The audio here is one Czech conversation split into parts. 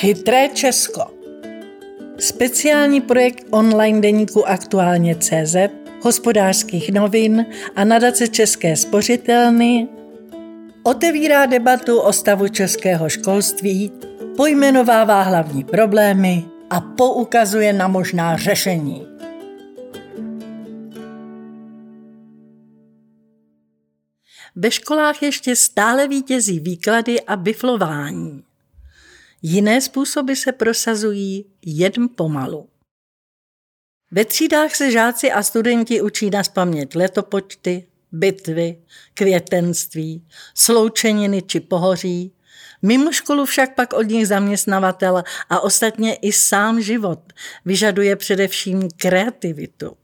Chytré Česko. Speciální projekt online deníku Aktuálně CZ, hospodářských novin a nadace České spořitelny otevírá debatu o stavu českého školství, pojmenovává hlavní problémy a poukazuje na možná řešení. Ve školách ještě stále vítězí výklady a biflování. Jiné způsoby se prosazují jen pomalu. Ve třídách se žáci a studenti učí na spaměť letopočty, bitvy, květenství, sloučeniny či pohoří. Mimo školu však pak od nich zaměstnavatel a ostatně i sám život vyžaduje především kreativitu,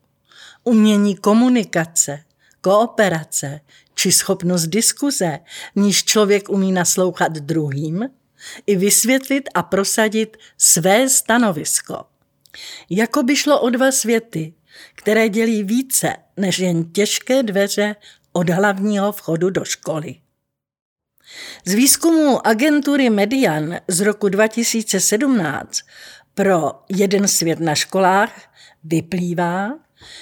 umění komunikace, kooperace či schopnost diskuze, níž člověk umí naslouchat druhým i vysvětlit a prosadit své stanovisko. Jako by šlo o dva světy, které dělí více než jen těžké dveře od hlavního vchodu do školy. Z výzkumu agentury Median z roku 2017 pro jeden svět na školách vyplývá,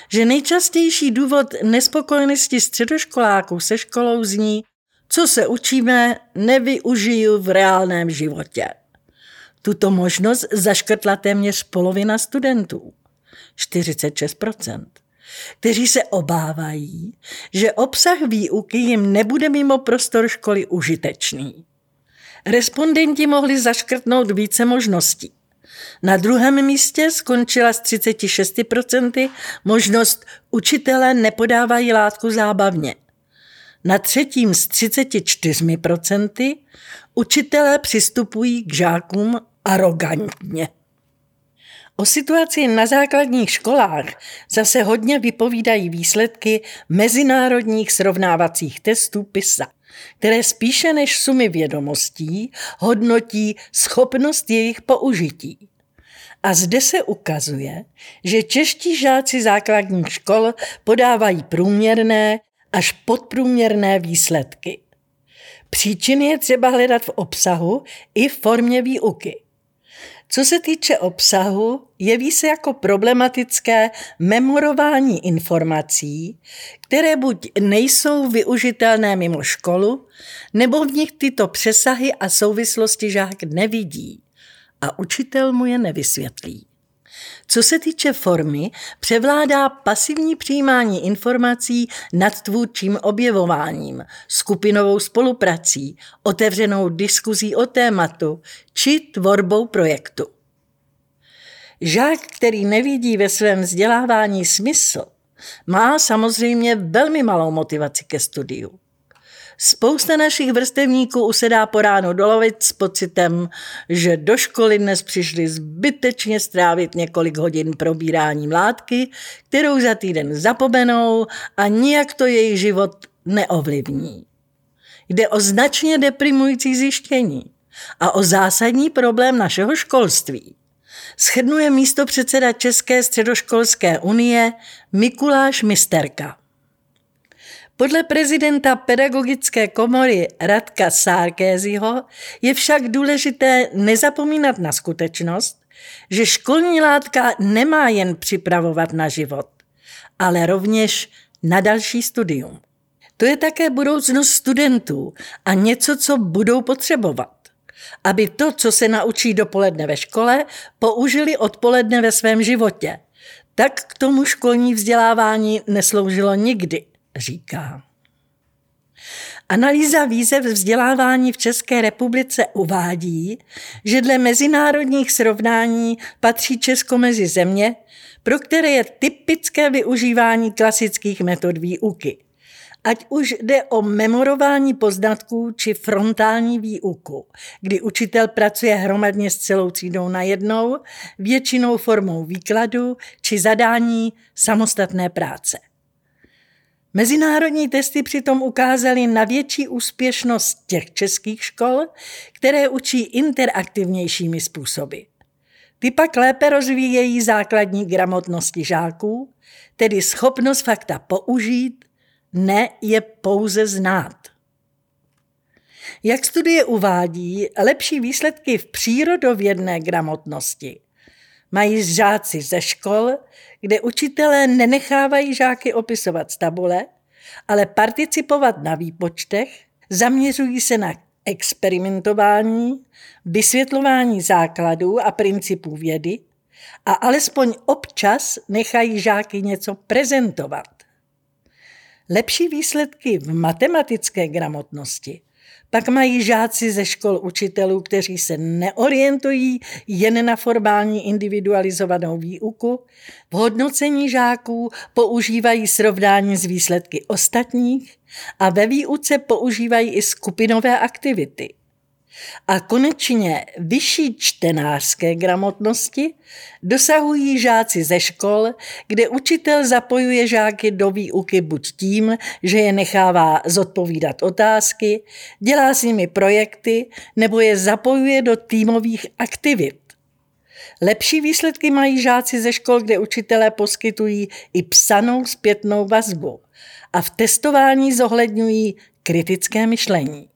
že nejčastější důvod nespokojenosti středoškoláků se školou zní co se učíme, nevyužiju v reálném životě. Tuto možnost zaškrtla téměř polovina studentů, 46% kteří se obávají, že obsah výuky jim nebude mimo prostor školy užitečný. Respondenti mohli zaškrtnout více možností. Na druhém místě skončila s 36% možnost učitelé nepodávají látku zábavně. Na třetím z 34% učitelé přistupují k žákům arrogantně. O situaci na základních školách zase hodně vypovídají výsledky mezinárodních srovnávacích testů PISA, které spíše než sumy vědomostí hodnotí schopnost jejich použití. A zde se ukazuje, že čeští žáci základních škol podávají průměrné až podprůměrné výsledky. Příčiny je třeba hledat v obsahu i v formě výuky. Co se týče obsahu, jeví se jako problematické memorování informací, které buď nejsou využitelné mimo školu, nebo v nich tyto přesahy a souvislosti žák nevidí a učitel mu je nevysvětlí. Co se týče formy, převládá pasivní přijímání informací nad tvůrčím objevováním, skupinovou spoluprací, otevřenou diskuzí o tématu či tvorbou projektu. Žák, který nevidí ve svém vzdělávání smysl, má samozřejmě velmi malou motivaci ke studiu. Spousta našich vrstevníků usedá po ránu do lovic s pocitem, že do školy dnes přišli zbytečně strávit několik hodin probíráním látky, kterou za týden zapomenou a nijak to jejich život neovlivní. Jde o značně deprimující zjištění a o zásadní problém našeho školství. Schrnuje místo předseda České středoškolské unie Mikuláš Misterka. Podle prezidenta pedagogické komory Radka Sárkéziho je však důležité nezapomínat na skutečnost, že školní látka nemá jen připravovat na život, ale rovněž na další studium. To je také budoucnost studentů a něco, co budou potřebovat. Aby to, co se naučí dopoledne ve škole, použili odpoledne ve svém životě. Tak k tomu školní vzdělávání nesloužilo nikdy říká. Analýza výzev vzdělávání v České republice uvádí, že dle mezinárodních srovnání patří Česko mezi země, pro které je typické využívání klasických metod výuky. Ať už jde o memorování poznatků či frontální výuku, kdy učitel pracuje hromadně s celou třídou najednou, většinou formou výkladu či zadání samostatné práce. Mezinárodní testy přitom ukázaly na větší úspěšnost těch českých škol, které učí interaktivnějšími způsoby. Ty pak lépe rozvíjejí základní gramotnosti žáků, tedy schopnost fakta použít, ne je pouze znát. Jak studie uvádí, lepší výsledky v přírodovědné gramotnosti mají žáci ze škol, kde učitelé nenechávají žáky opisovat z tabule, ale participovat na výpočtech, zaměřují se na experimentování, vysvětlování základů a principů vědy a alespoň občas nechají žáky něco prezentovat. Lepší výsledky v matematické gramotnosti pak mají žáci ze škol učitelů, kteří se neorientují jen na formální individualizovanou výuku. V hodnocení žáků používají srovnání s výsledky ostatních a ve výuce používají i skupinové aktivity. A konečně vyšší čtenářské gramotnosti dosahují žáci ze škol, kde učitel zapojuje žáky do výuky buď tím, že je nechává zodpovídat otázky, dělá s nimi projekty nebo je zapojuje do týmových aktivit. Lepší výsledky mají žáci ze škol, kde učitelé poskytují i psanou zpětnou vazbu a v testování zohledňují kritické myšlení.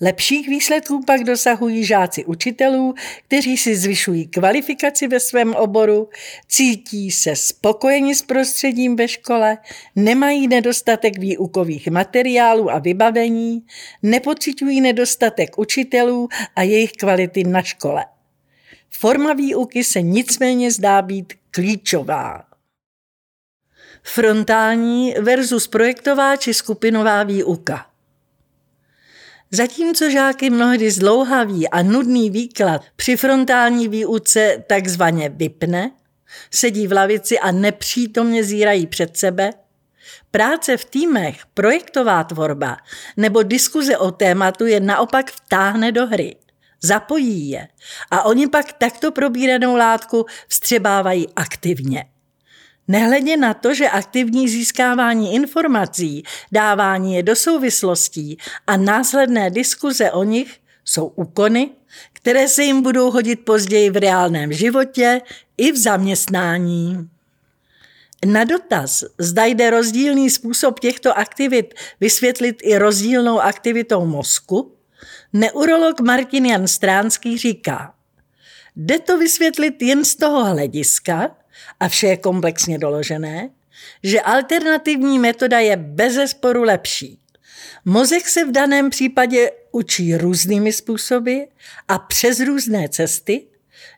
Lepších výsledků pak dosahují žáci učitelů, kteří si zvyšují kvalifikaci ve svém oboru, cítí se spokojeni s prostředím ve škole, nemají nedostatek výukových materiálů a vybavení, nepocitují nedostatek učitelů a jejich kvality na škole. Forma výuky se nicméně zdá být klíčová. Frontální versus projektová či skupinová výuka. Zatímco žáky mnohdy zdlouhavý a nudný výklad při frontální výuce takzvaně vypne, sedí v lavici a nepřítomně zírají před sebe, práce v týmech, projektová tvorba nebo diskuze o tématu je naopak vtáhne do hry. Zapojí je a oni pak takto probíranou látku vstřebávají aktivně. Nehledě na to, že aktivní získávání informací, dávání je do souvislostí a následné diskuze o nich jsou úkony, které se jim budou hodit později v reálném životě i v zaměstnání. Na dotaz, zda jde rozdílný způsob těchto aktivit vysvětlit i rozdílnou aktivitou mozku, neurolog Martin Jan Stránský říká, jde to vysvětlit jen z toho hlediska, a vše je komplexně doložené, že alternativní metoda je bezesporu lepší. Mozek se v daném případě učí různými způsoby a přes různé cesty,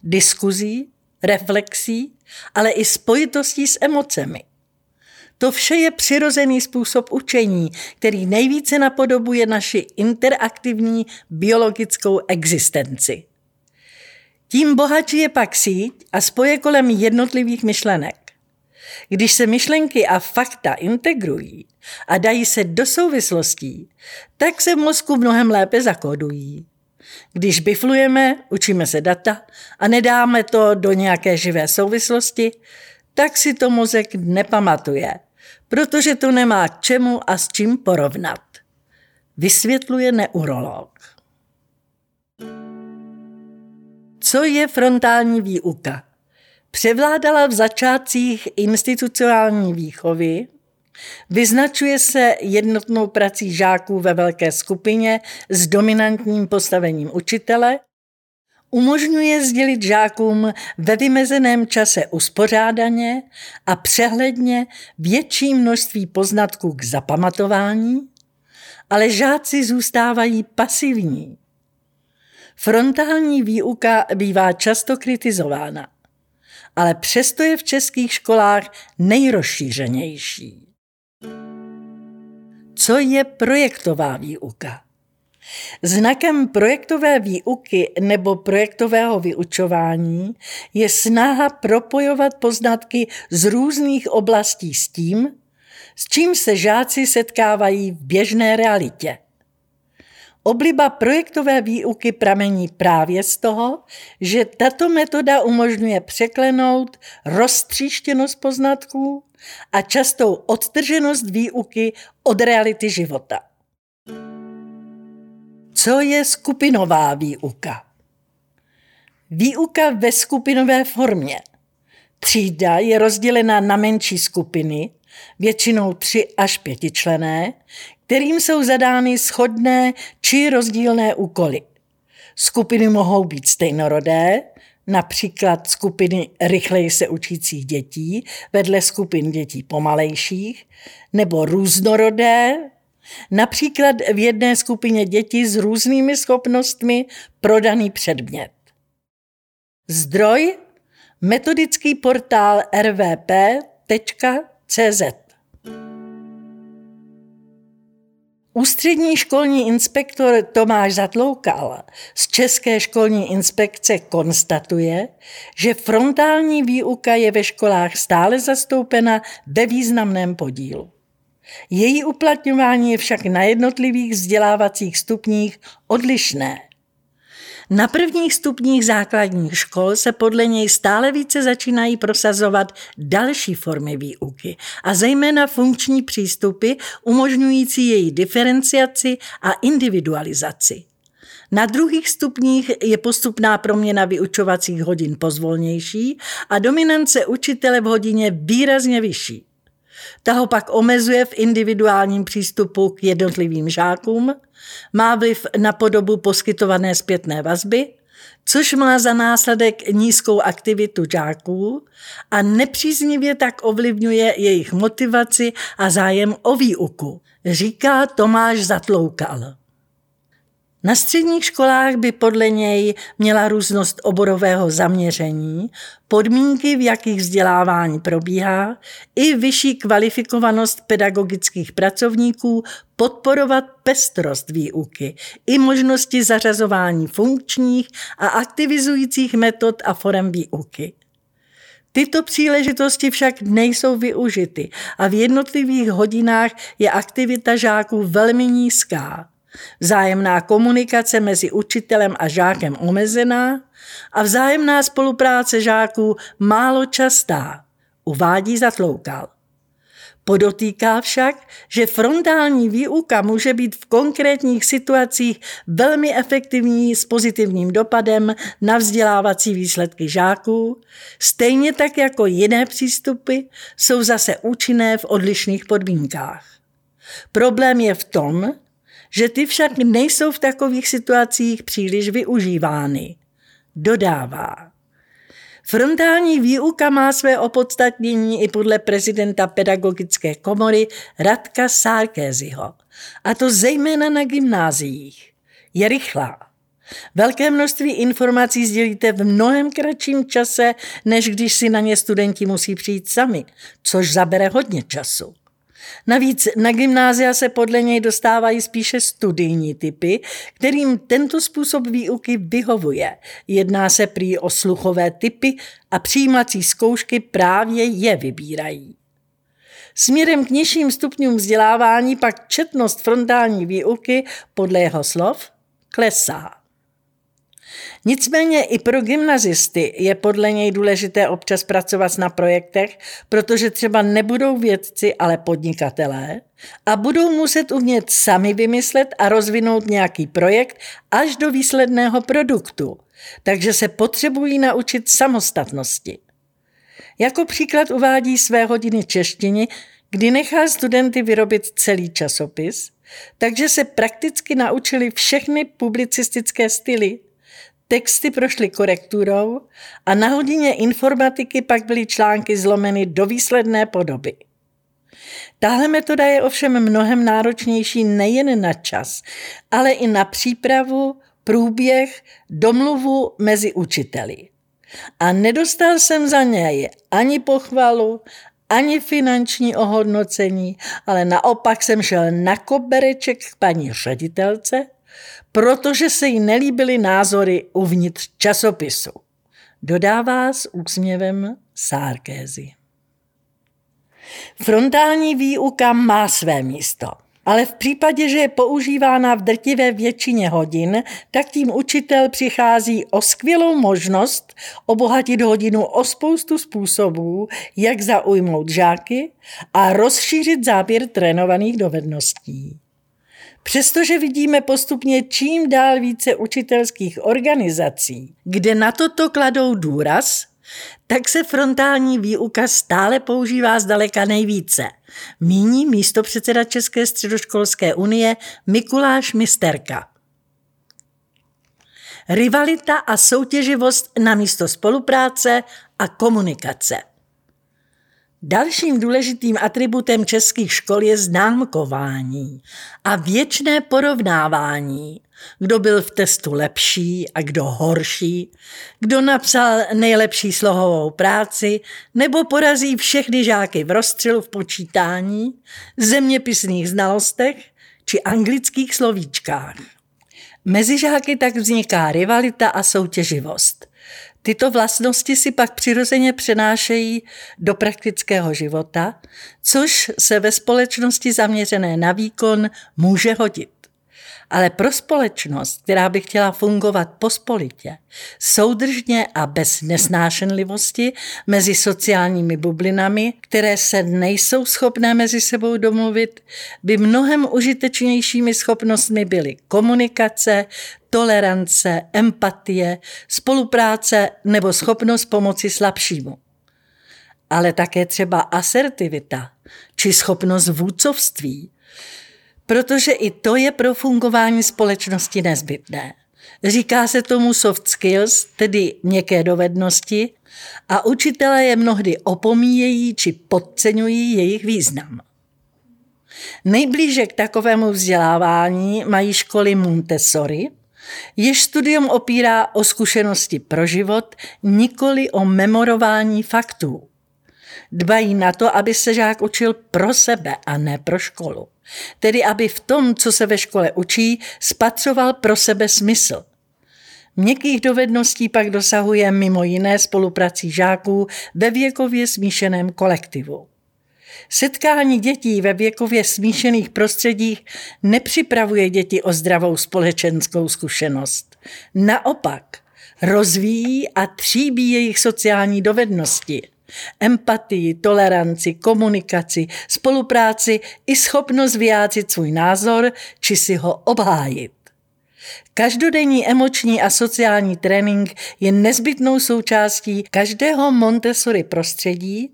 diskuzí, reflexí, ale i spojitostí s emocemi. To vše je přirozený způsob učení, který nejvíce napodobuje naši interaktivní biologickou existenci. Tím bohatší je pak síť a spoje kolem jednotlivých myšlenek. Když se myšlenky a fakta integrují a dají se do souvislostí, tak se v mozku mnohem lépe zakódují. Když biflujeme, učíme se data a nedáme to do nějaké živé souvislosti, tak si to mozek nepamatuje, protože to nemá čemu a s čím porovnat. Vysvětluje neurolog. Co je frontální výuka? Převládala v začátcích institucionální výchovy, Vyznačuje se jednotnou prací žáků ve velké skupině s dominantním postavením učitele, umožňuje sdělit žákům ve vymezeném čase uspořádaně a přehledně větší množství poznatků k zapamatování, ale žáci zůstávají pasivní. Frontální výuka bývá často kritizována, ale přesto je v českých školách nejrozšířenější. Co je projektová výuka? Znakem projektové výuky nebo projektového vyučování je snaha propojovat poznatky z různých oblastí s tím, s čím se žáci setkávají v běžné realitě. Obliba projektové výuky pramení právě z toho, že tato metoda umožňuje překlenout roztříštěnost poznatků a častou odtrženost výuky od reality života. Co je skupinová výuka? Výuka ve skupinové formě. Třída je rozdělena na menší skupiny, většinou tři až pětičlené, kterým jsou zadány shodné či rozdílné úkoly. Skupiny mohou být stejnorodé, například skupiny rychleji se učících dětí vedle skupin dětí pomalejších, nebo různorodé, například v jedné skupině dětí s různými schopnostmi prodaný předmět. Zdroj metodický portál rvp.cz Ústřední školní inspektor Tomáš Zatloukal z České školní inspekce konstatuje, že frontální výuka je ve školách stále zastoupena ve významném podílu. Její uplatňování je však na jednotlivých vzdělávacích stupních odlišné. Na prvních stupních základních škol se podle něj stále více začínají prosazovat další formy výuky a zejména funkční přístupy umožňující její diferenciaci a individualizaci. Na druhých stupních je postupná proměna vyučovacích hodin pozvolnější a dominance učitele v hodině výrazně vyšší. Ta ho pak omezuje v individuálním přístupu k jednotlivým žákům, má vliv na podobu poskytované zpětné vazby, což má za následek nízkou aktivitu žáků a nepříznivě tak ovlivňuje jejich motivaci a zájem o výuku, říká Tomáš Zatloukal. Na středních školách by podle něj měla různost oborového zaměření, podmínky, v jakých vzdělávání probíhá, i vyšší kvalifikovanost pedagogických pracovníků podporovat pestrost výuky i možnosti zařazování funkčních a aktivizujících metod a forem výuky. Tyto příležitosti však nejsou využity a v jednotlivých hodinách je aktivita žáků velmi nízká. Vzájemná komunikace mezi učitelem a žákem omezená a vzájemná spolupráce žáků málo častá, uvádí Zatloukal. Podotýká však, že frontální výuka může být v konkrétních situacích velmi efektivní s pozitivním dopadem na vzdělávací výsledky žáků, stejně tak jako jiné přístupy jsou zase účinné v odlišných podmínkách. Problém je v tom, že ty však nejsou v takových situacích příliš využívány. Dodává. Frontální výuka má své opodstatnění i podle prezidenta pedagogické komory Radka Sárkézyho, a to zejména na gymnáziích. Je rychlá. Velké množství informací sdělíte v mnohem kratším čase, než když si na ně studenti musí přijít sami, což zabere hodně času. Navíc na gymnázia se podle něj dostávají spíše studijní typy, kterým tento způsob výuky vyhovuje. Jedná se prý o sluchové typy a přijímací zkoušky právě je vybírají. Směrem k nižším stupňům vzdělávání pak četnost frontální výuky podle jeho slov klesá. Nicméně i pro gymnazisty je podle něj důležité občas pracovat na projektech, protože třeba nebudou vědci, ale podnikatelé a budou muset umět sami vymyslet a rozvinout nějaký projekt až do výsledného produktu. Takže se potřebují naučit samostatnosti. Jako příklad uvádí své hodiny češtiny, kdy nechá studenty vyrobit celý časopis, takže se prakticky naučili všechny publicistické styly, Texty prošly korekturou a na hodině informatiky pak byly články zlomeny do výsledné podoby. Tahle metoda je ovšem mnohem náročnější nejen na čas, ale i na přípravu, průběh, domluvu mezi učiteli. A nedostal jsem za něj ani pochvalu, ani finanční ohodnocení, ale naopak jsem šel na kobereček k paní ředitelce protože se jí nelíbily názory uvnitř časopisu. Dodává s úsměvem Sárkézy. Frontální výuka má své místo. Ale v případě, že je používána v drtivé většině hodin, tak tím učitel přichází o skvělou možnost obohatit hodinu o spoustu způsobů, jak zaujmout žáky a rozšířit záběr trénovaných dovedností. Přestože vidíme postupně čím dál více učitelských organizací, kde na toto kladou důraz, tak se frontální výuka stále používá zdaleka nejvíce. Míní místo předseda České středoškolské unie Mikuláš Misterka. Rivalita a soutěživost na místo spolupráce a komunikace. Dalším důležitým atributem českých škol je známkování a věčné porovnávání, kdo byl v testu lepší a kdo horší, kdo napsal nejlepší slohovou práci nebo porazí všechny žáky v rozstřelu v počítání, zeměpisných znalostech či anglických slovíčkách. Mezi žáky tak vzniká rivalita a soutěživost. Tyto vlastnosti si pak přirozeně přenášejí do praktického života, což se ve společnosti zaměřené na výkon může hodit. Ale pro společnost, která by chtěla fungovat pospolitě, soudržně a bez nesnášenlivosti mezi sociálními bublinami, které se nejsou schopné mezi sebou domluvit, by mnohem užitečnějšími schopnostmi byly komunikace, tolerance, empatie, spolupráce nebo schopnost pomoci slabšímu. Ale také třeba asertivita či schopnost vůdcovství, protože i to je pro fungování společnosti nezbytné. Říká se tomu soft skills, tedy měkké dovednosti, a učitelé je mnohdy opomíjejí či podceňují jejich význam. Nejblíže k takovému vzdělávání mají školy Montessori, jež studium opírá o zkušenosti pro život, nikoli o memorování faktů. Dbají na to, aby se žák učil pro sebe a ne pro školu. Tedy aby v tom, co se ve škole učí, spatřoval pro sebe smysl. Měkkých dovedností pak dosahuje mimo jiné spoluprací žáků ve věkově smíšeném kolektivu. Setkání dětí ve věkově smíšených prostředích nepřipravuje děti o zdravou společenskou zkušenost. Naopak, rozvíjí a tříbí jejich sociální dovednosti – empatii, toleranci, komunikaci, spolupráci i schopnost vyjádřit svůj názor či si ho obhájit. Každodenní emoční a sociální trénink je nezbytnou součástí každého Montessori prostředí,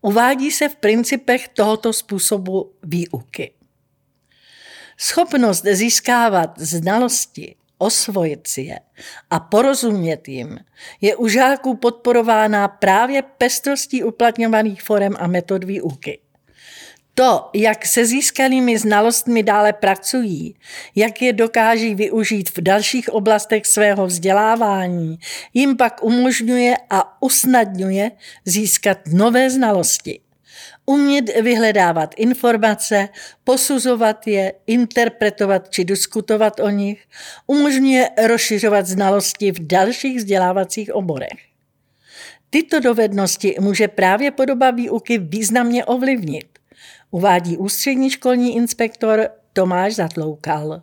uvádí se v principech tohoto způsobu výuky. Schopnost získávat znalosti, osvojit si je a porozumět jim, je u žáků podporována právě pestrostí uplatňovaných forem a metod výuky. To, jak se získanými znalostmi dále pracují, jak je dokáží využít v dalších oblastech svého vzdělávání, jim pak umožňuje a usnadňuje získat nové znalosti. Umět vyhledávat informace, posuzovat je, interpretovat či diskutovat o nich, umožňuje rozšiřovat znalosti v dalších vzdělávacích oborech. Tyto dovednosti může právě podoba výuky významně ovlivnit, uvádí ústřední školní inspektor Tomáš Zatloukal.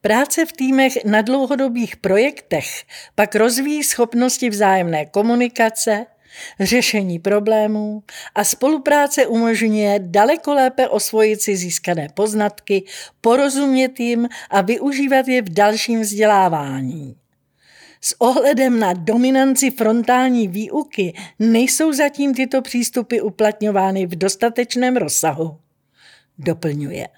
Práce v týmech na dlouhodobých projektech pak rozvíjí schopnosti vzájemné komunikace, řešení problémů a spolupráce umožňuje daleko lépe osvojit si získané poznatky, porozumět jim a využívat je v dalším vzdělávání. S ohledem na dominanci frontální výuky nejsou zatím tyto přístupy uplatňovány v dostatečném rozsahu. Doplňuje.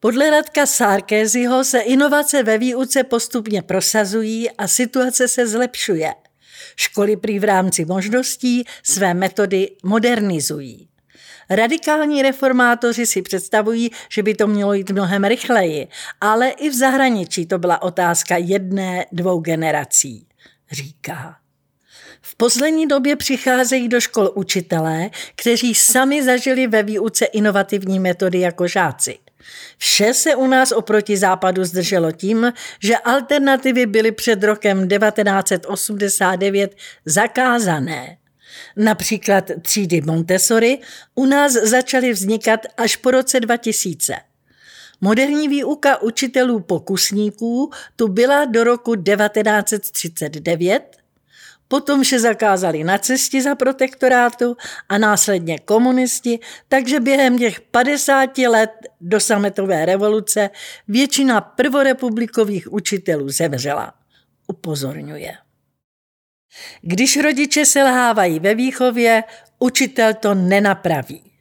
Podle Radka Sárkézyho se inovace ve výuce postupně prosazují a situace se zlepšuje – Školy prý v rámci možností své metody modernizují. Radikální reformátoři si představují, že by to mělo jít mnohem rychleji, ale i v zahraničí to byla otázka jedné, dvou generací, říká. V poslední době přicházejí do škol učitelé, kteří sami zažili ve výuce inovativní metody jako žáci. Vše se u nás oproti západu zdrželo tím, že alternativy byly před rokem 1989 zakázané. Například třídy Montessori u nás začaly vznikat až po roce 2000. Moderní výuka učitelů pokusníků tu byla do roku 1939 Potom vše zakázali nacisti za protektorátu a následně komunisti, takže během těch 50 let do sametové revoluce většina prvorepublikových učitelů zemřela. Upozorňuje. Když rodiče selhávají ve výchově, učitel to nenapraví.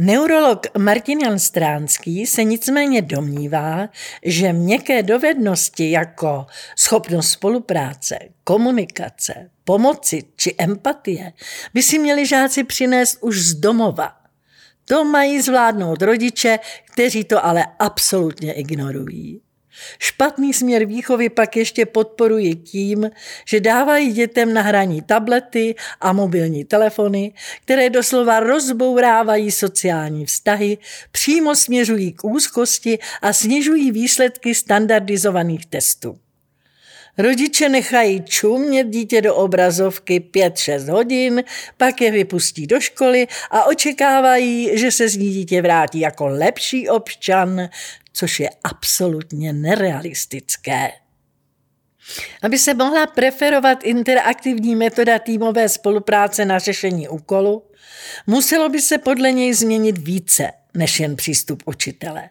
Neurolog Martin Jan Stránský se nicméně domnívá, že měkké dovednosti jako schopnost spolupráce, komunikace, pomoci či empatie by si měli žáci přinést už z domova. To mají zvládnout rodiče, kteří to ale absolutně ignorují. Špatný směr výchovy pak ještě podporují tím, že dávají dětem na hraní tablety a mobilní telefony, které doslova rozbourávají sociální vztahy, přímo směřují k úzkosti a snižují výsledky standardizovaných testů. Rodiče nechají čumět dítě do obrazovky 5-6 hodin, pak je vypustí do školy a očekávají, že se z ní dítě vrátí jako lepší občan, což je absolutně nerealistické. Aby se mohla preferovat interaktivní metoda týmové spolupráce na řešení úkolu, muselo by se podle něj změnit více než jen přístup učitele.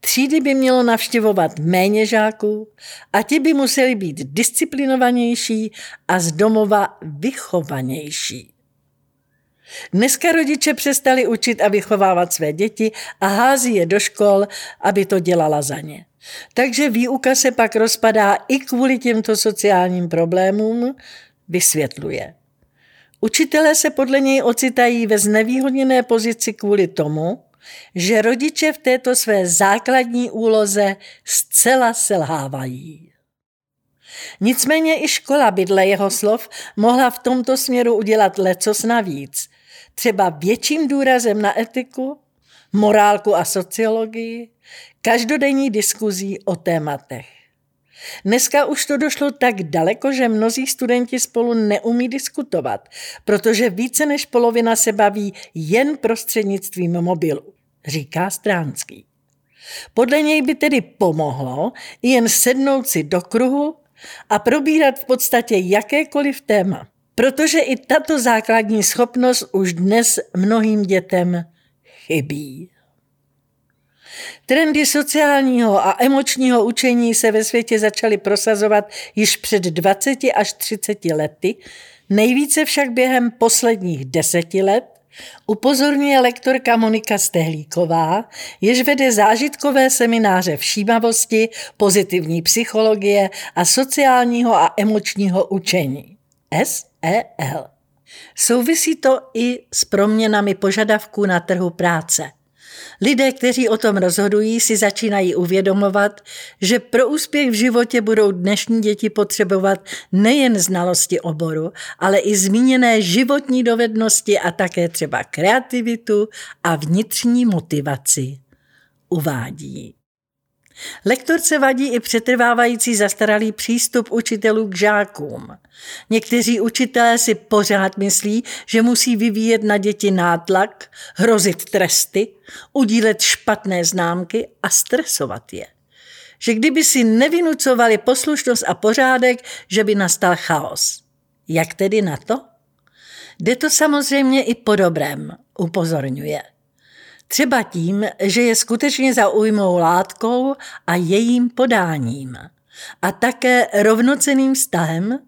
Třídy by mělo navštěvovat méně žáků a ti by museli být disciplinovanější a z domova vychovanější. Dneska rodiče přestali učit a vychovávat své děti a hází je do škol, aby to dělala za ně. Takže výuka se pak rozpadá i kvůli těmto sociálním problémům, vysvětluje. Učitelé se podle něj ocitají ve znevýhodněné pozici kvůli tomu, že rodiče v této své základní úloze zcela selhávají. Nicméně i škola by dle jeho slov mohla v tomto směru udělat lecos navíc, třeba větším důrazem na etiku, morálku a sociologii, každodenní diskuzí o tématech. Dneska už to došlo tak daleko, že mnozí studenti spolu neumí diskutovat, protože více než polovina se baví jen prostřednictvím mobilu, říká Stránský. Podle něj by tedy pomohlo jen sednout si do kruhu a probírat v podstatě jakékoliv téma, protože i tato základní schopnost už dnes mnohým dětem chybí. Trendy sociálního a emočního učení se ve světě začaly prosazovat již před 20 až 30 lety, nejvíce však během posledních deseti let, upozorňuje lektorka Monika Stehlíková, jež vede zážitkové semináře všímavosti, pozitivní psychologie a sociálního a emočního učení. SEL. Souvisí to i s proměnami požadavků na trhu práce – Lidé, kteří o tom rozhodují, si začínají uvědomovat, že pro úspěch v životě budou dnešní děti potřebovat nejen znalosti oboru, ale i zmíněné životní dovednosti a také třeba kreativitu a vnitřní motivaci. Uvádí. Lektorce vadí i přetrvávající zastaralý přístup učitelů k žákům. Někteří učitelé si pořád myslí, že musí vyvíjet na děti nátlak, hrozit tresty, udílet špatné známky a stresovat je. Že kdyby si nevinucovali poslušnost a pořádek, že by nastal chaos. Jak tedy na to? Jde to samozřejmě i po dobrém, upozorňuje. Třeba tím, že je skutečně zaujmou látkou a jejím podáním. A také rovnoceným vztahem,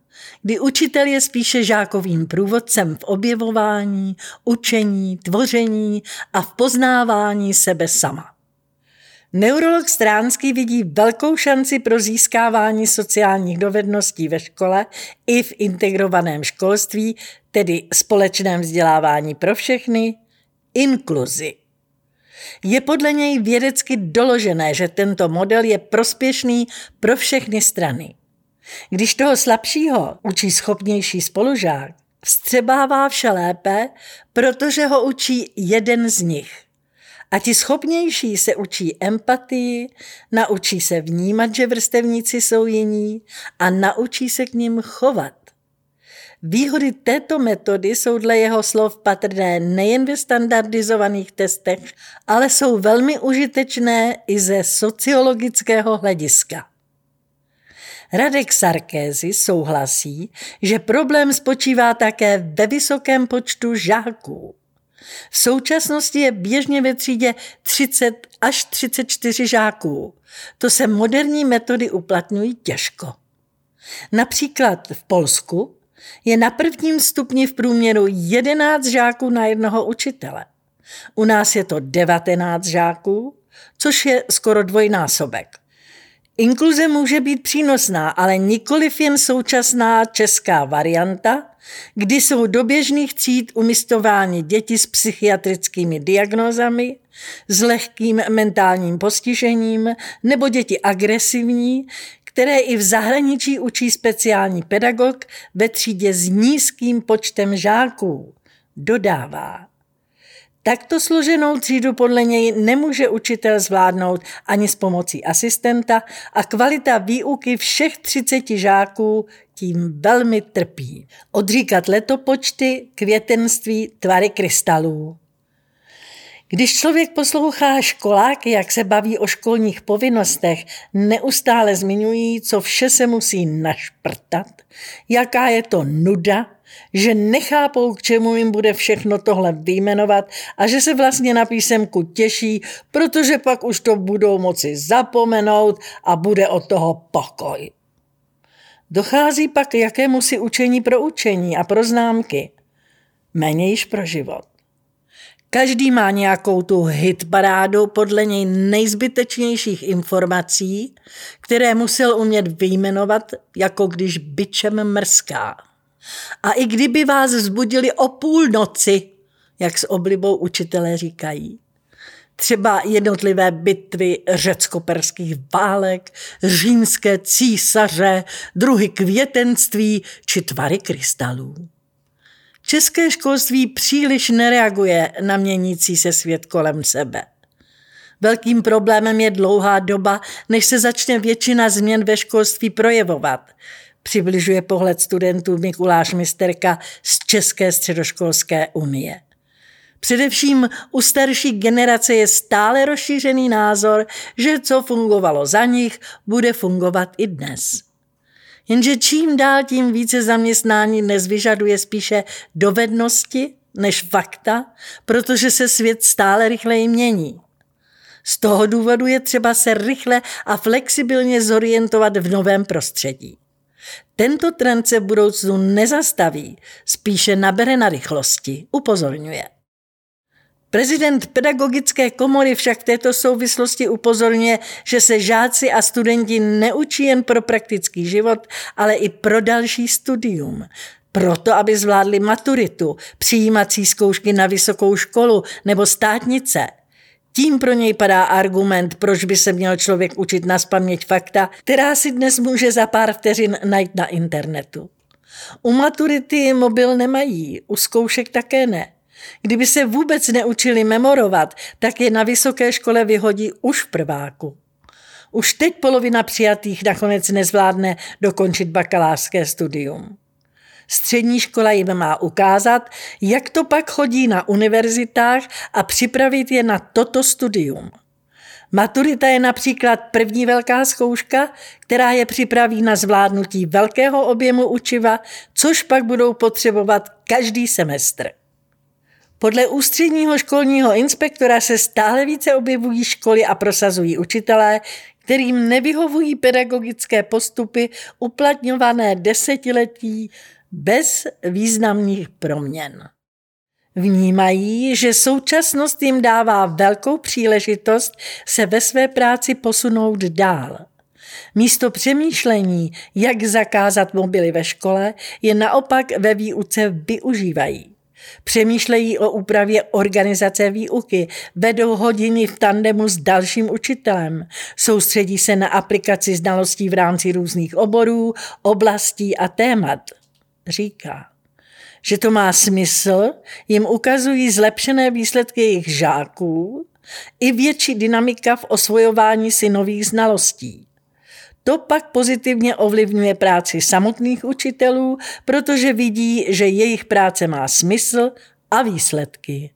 kdy učitel je spíše žákovým průvodcem v objevování, učení, tvoření a v poznávání sebe sama. Neurolog Stránský vidí velkou šanci pro získávání sociálních dovedností ve škole i v integrovaném školství, tedy společném vzdělávání pro všechny, inkluzi. Je podle něj vědecky doložené, že tento model je prospěšný pro všechny strany. Když toho slabšího učí schopnější spolužák, vstřebává vše lépe, protože ho učí jeden z nich. A ti schopnější se učí empatii, naučí se vnímat, že vrstevníci jsou jiní a naučí se k ním chovat. Výhody této metody jsou dle jeho slov patrné nejen ve standardizovaných testech, ale jsou velmi užitečné i ze sociologického hlediska. Radek Sarkézy souhlasí, že problém spočívá také ve vysokém počtu žáků. V současnosti je běžně ve třídě 30 až 34 žáků. To se moderní metody uplatňují těžko. Například v Polsku je na prvním stupni v průměru 11 žáků na jednoho učitele. U nás je to 19 žáků, což je skoro dvojnásobek. Inkluze může být přínosná, ale nikoliv jen současná česká varianta, kdy jsou do běžných tříd umistováni děti s psychiatrickými diagnózami, s lehkým mentálním postižením nebo děti agresivní, které i v zahraničí učí speciální pedagog ve třídě s nízkým počtem žáků. Dodává. Takto složenou třídu podle něj nemůže učitel zvládnout ani s pomocí asistenta a kvalita výuky všech 30 žáků tím velmi trpí. Odříkat letopočty, květenství, tvary krystalů. Když člověk poslouchá školáky, jak se baví o školních povinnostech, neustále zmiňují, co vše se musí našprtat, jaká je to nuda, že nechápou, k čemu jim bude všechno tohle vyjmenovat a že se vlastně na písemku těší, protože pak už to budou moci zapomenout a bude od toho pokoj. Dochází pak k jakému si učení pro učení a pro známky. Méně již pro život. Každý má nějakou tu hitparádu podle něj nejzbytečnějších informací, které musel umět vyjmenovat, jako když byčem mrská. A i kdyby vás vzbudili o půlnoci, jak s oblibou učitelé říkají, třeba jednotlivé bitvy řecko-perských válek, římské císaře, druhy květenství či tvary krystalů. České školství příliš nereaguje na měnící se svět kolem sebe. Velkým problémem je dlouhá doba, než se začne většina změn ve školství projevovat, přibližuje pohled studentů Mikuláš Misterka z České středoškolské unie. Především u starší generace je stále rozšířený názor, že co fungovalo za nich, bude fungovat i dnes. Jenže čím dál tím více zaměstnání dnes vyžaduje spíše dovednosti než fakta, protože se svět stále rychleji mění. Z toho důvodu je třeba se rychle a flexibilně zorientovat v novém prostředí. Tento trend se v budoucnu nezastaví, spíše nabere na rychlosti, upozorňuje. Prezident pedagogické komory však v této souvislosti upozorňuje, že se žáci a studenti neučí jen pro praktický život, ale i pro další studium. Proto, aby zvládli maturitu, přijímací zkoušky na vysokou školu nebo státnice – tím pro něj padá argument, proč by se měl člověk učit na spaměť fakta, která si dnes může za pár vteřin najít na internetu. U maturity mobil nemají, u zkoušek také ne. Kdyby se vůbec neučili memorovat, tak je na vysoké škole vyhodí už v prváku. Už teď polovina přijatých nakonec nezvládne dokončit bakalářské studium. Střední škola jim má ukázat, jak to pak chodí na univerzitách a připravit je na toto studium. Maturita je například první velká zkouška, která je připraví na zvládnutí velkého objemu učiva, což pak budou potřebovat každý semestr. Podle ústředního školního inspektora se stále více objevují školy a prosazují učitelé, kterým nevyhovují pedagogické postupy uplatňované desetiletí bez významných proměn. Vnímají, že současnost jim dává velkou příležitost se ve své práci posunout dál. Místo přemýšlení, jak zakázat mobily ve škole, je naopak ve výuce využívají. Přemýšlejí o úpravě organizace výuky, vedou hodiny v tandemu s dalším učitelem, soustředí se na aplikaci znalostí v rámci různých oborů, oblastí a témat – říká, že to má smysl, jim ukazují zlepšené výsledky jejich žáků i větší dynamika v osvojování si nových znalostí. To pak pozitivně ovlivňuje práci samotných učitelů, protože vidí, že jejich práce má smysl a výsledky.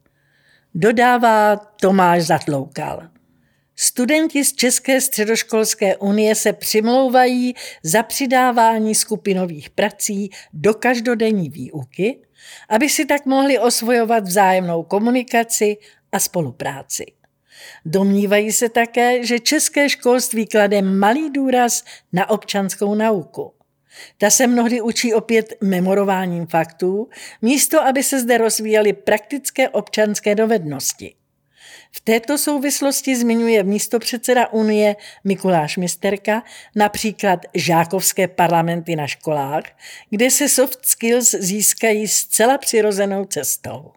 Dodává Tomáš Zatloukal. Studenti z České středoškolské unie se přimlouvají za přidávání skupinových prací do každodenní výuky, aby si tak mohli osvojovat vzájemnou komunikaci a spolupráci. Domnívají se také, že české školství klade malý důraz na občanskou nauku. Ta se mnohdy učí opět memorováním faktů, místo aby se zde rozvíjely praktické občanské dovednosti. V této souvislosti zmiňuje místopředseda Unie Mikuláš Misterka například žákovské parlamenty na školách, kde se soft skills získají zcela přirozenou cestou.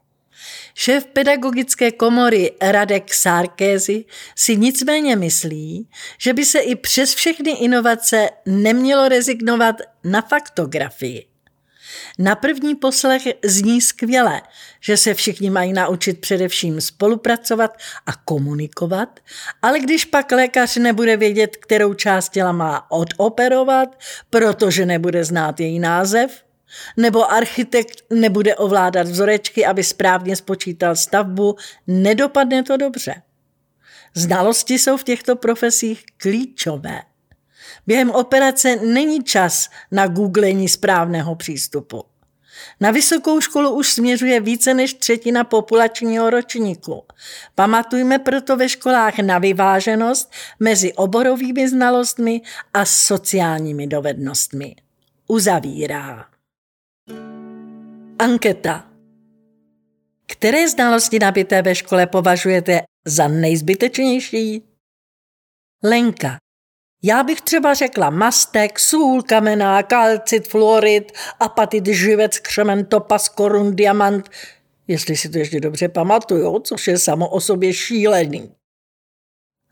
Šéf pedagogické komory Radek Sárkézy si nicméně myslí, že by se i přes všechny inovace nemělo rezignovat na faktografii. Na první poslech zní skvěle, že se všichni mají naučit především spolupracovat a komunikovat, ale když pak lékař nebude vědět, kterou část těla má odoperovat, protože nebude znát její název, nebo architekt nebude ovládat vzorečky, aby správně spočítal stavbu, nedopadne to dobře. Znalosti jsou v těchto profesích klíčové. Během operace není čas na googlení správného přístupu. Na vysokou školu už směřuje více než třetina populačního ročníku. Pamatujme proto ve školách na vyváženost mezi oborovými znalostmi a sociálními dovednostmi. Uzavírá. Anketa. Které znalosti nabité ve škole považujete za nejzbytečnější? Lenka. Já bych třeba řekla mastek, sůl kamená, kalcit, fluorid, apatit, živec, křemen, topas, korun, diamant, jestli si to ještě dobře pamatuju, což je samo o sobě šílený.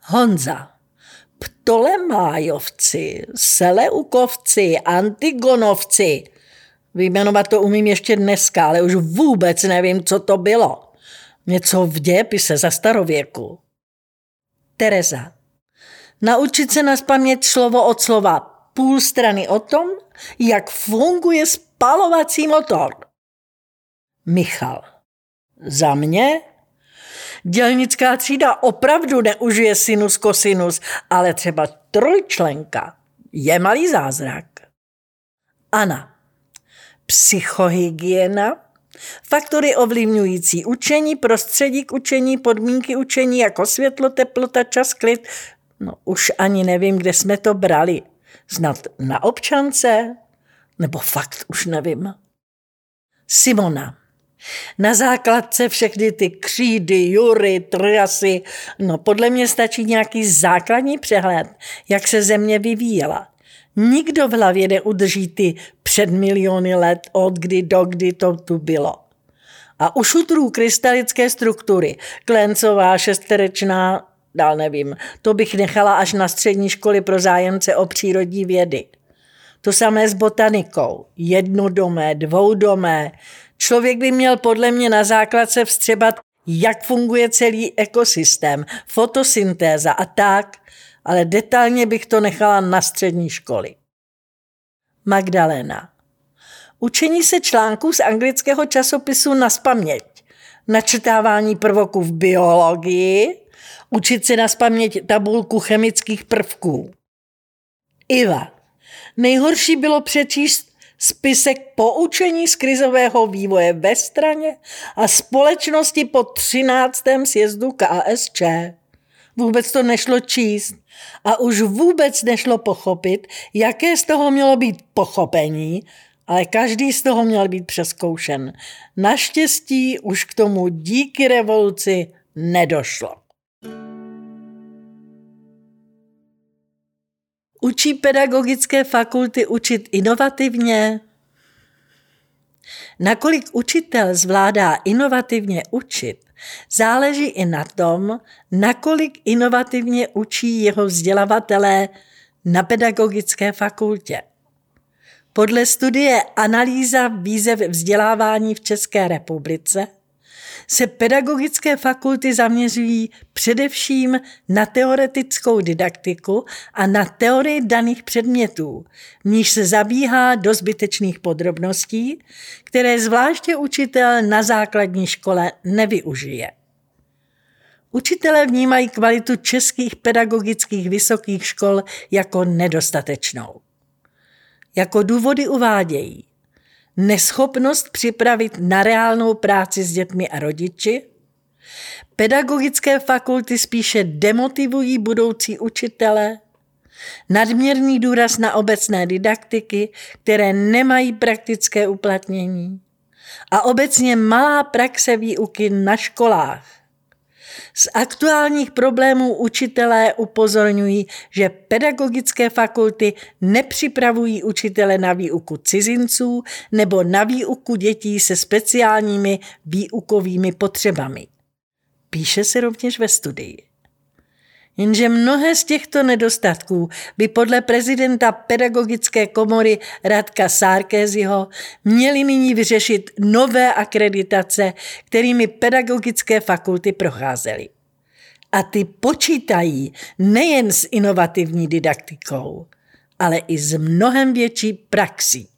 Honza. Ptolemájovci, Seleukovci, Antigonovci – Vyjmenovat to umím ještě dneska, ale už vůbec nevím, co to bylo. Něco v dějepise za starověku. Tereza. Naučit se naspamět slovo od slova půl strany o tom, jak funguje spalovací motor. Michal. Za mě? Dělnická třída opravdu neužije sinus kosinus, ale třeba trojčlenka je malý zázrak. Ana psychohygiena, faktory ovlivňující učení, prostředí k učení, podmínky učení jako světlo, teplota, čas, klid. No už ani nevím, kde jsme to brali. Snad na občance? Nebo fakt už nevím. Simona. Na základce všechny ty křídy, jury, triasy, no podle mě stačí nějaký základní přehled, jak se země vyvíjela. Nikdo v hlavě neudrží ty před miliony let, od kdy do kdy to tu bylo. A u šutrů krystalické struktury, klencová, šesterečná, dál nevím, to bych nechala až na střední školy pro zájemce o přírodní vědy. To samé s botanikou. Jednodomé, dvoudomé. Člověk by měl podle mě na základce vstřebat, jak funguje celý ekosystém, fotosyntéza a tak, ale detailně bych to nechala na střední školy. Magdalena. Učení se článků z anglického časopisu na spaměť, načetávání prvoků v biologii, učit se na spaměť tabulku chemických prvků. Iva. Nejhorší bylo přečíst spisek poučení z krizového vývoje ve straně a společnosti po 13. sjezdu KSČ. Vůbec to nešlo číst a už vůbec nešlo pochopit, jaké z toho mělo být pochopení, ale každý z toho měl být přeskoušen. Naštěstí už k tomu díky revoluci nedošlo. Učí pedagogické fakulty učit inovativně? Nakolik učitel zvládá inovativně učit, záleží i na tom, nakolik inovativně učí jeho vzdělavatelé na pedagogické fakultě. Podle studie Analýza výzev vzdělávání v České republice se pedagogické fakulty zaměřují především na teoretickou didaktiku a na teorii daných předmětů, níž se zabíhá do zbytečných podrobností, které zvláště učitel na základní škole nevyužije. Učitelé vnímají kvalitu českých pedagogických vysokých škol jako nedostatečnou. Jako důvody uvádějí neschopnost připravit na reálnou práci s dětmi a rodiči, pedagogické fakulty spíše demotivují budoucí učitele, nadměrný důraz na obecné didaktiky, které nemají praktické uplatnění? A obecně malá praxe výuky na školách. Z aktuálních problémů učitelé upozorňují, že pedagogické fakulty nepřipravují učitele na výuku cizinců nebo na výuku dětí se speciálními výukovými potřebami. Píše se rovněž ve studii. Jenže mnohé z těchto nedostatků by podle prezidenta pedagogické komory Radka Sárkéziho měly nyní vyřešit nové akreditace, kterými pedagogické fakulty procházely. A ty počítají nejen s inovativní didaktikou, ale i s mnohem větší praxí.